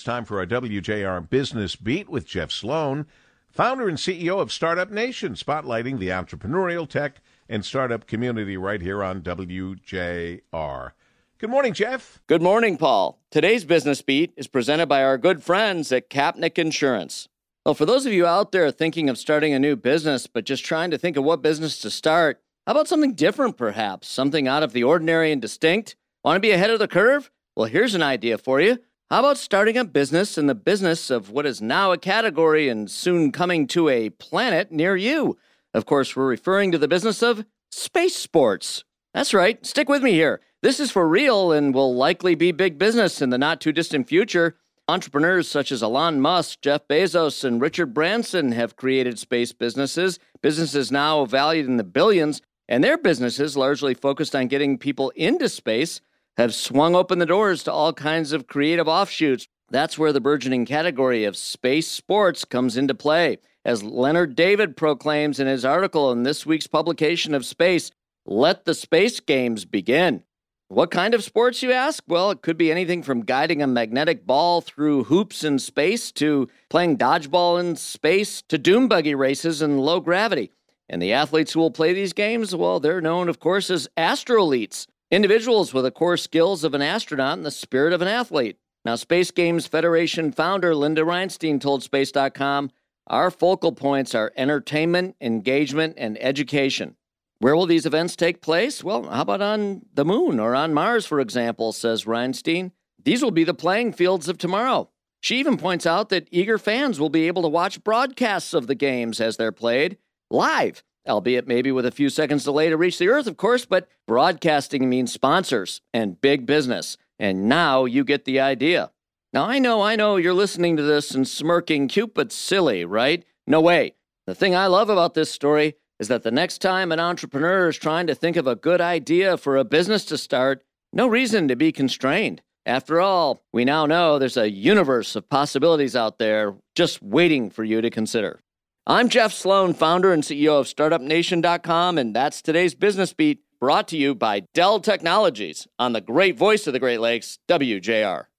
It's time for our WJR Business Beat with Jeff Sloan, founder and CEO of Startup Nation, spotlighting the entrepreneurial tech and startup community right here on WJR. Good morning, Jeff. Good morning, Paul. Today's Business Beat is presented by our good friends at Kapnick Insurance. Well, for those of you out there thinking of starting a new business, but just trying to think of what business to start, how about something different, perhaps? Something out of the ordinary and distinct? Want to be ahead of the curve? Well, here's an idea for you. How about starting a business in the business of what is now a category and soon coming to a planet near you? Of course, we're referring to the business of space sports. That's right, stick with me here. This is for real and will likely be big business in the not too distant future. Entrepreneurs such as Elon Musk, Jeff Bezos, and Richard Branson have created space businesses, businesses now valued in the billions, and their businesses, largely focused on getting people into space, have swung open the doors to all kinds of creative offshoots. That's where the burgeoning category of space sports comes into play. As Leonard David proclaims in his article in this week's publication of Space, let the space games begin. What kind of sports, you ask? Well, it could be anything from guiding a magnetic ball through hoops in space to playing dodgeball in space to dune buggy races in low gravity. And the athletes who will play these games, well, they're known, of course, as astroletes. Individuals with the core skills of an astronaut and the spirit of an athlete. Now, Space Games Federation founder Linda Reinstein told Space.com our focal points are entertainment, engagement, and education. Where will these events take place? Well, how about on the moon or on Mars, for example, says Reinstein. These will be the playing fields of tomorrow. She even points out that eager fans will be able to watch broadcasts of the games as they're played live albeit maybe with a few seconds delay to reach the earth, of course, but broadcasting means sponsors and big business. And now you get the idea. Now, I know, I know you're listening to this and smirking, cute but silly, right? No way. The thing I love about this story is that the next time an entrepreneur is trying to think of a good idea for a business to start, no reason to be constrained. After all, we now know there's a universe of possibilities out there just waiting for you to consider. I'm Jeff Sloan, founder and CEO of StartupNation.com, and that's today's Business Beat brought to you by Dell Technologies on the great voice of the Great Lakes, WJR.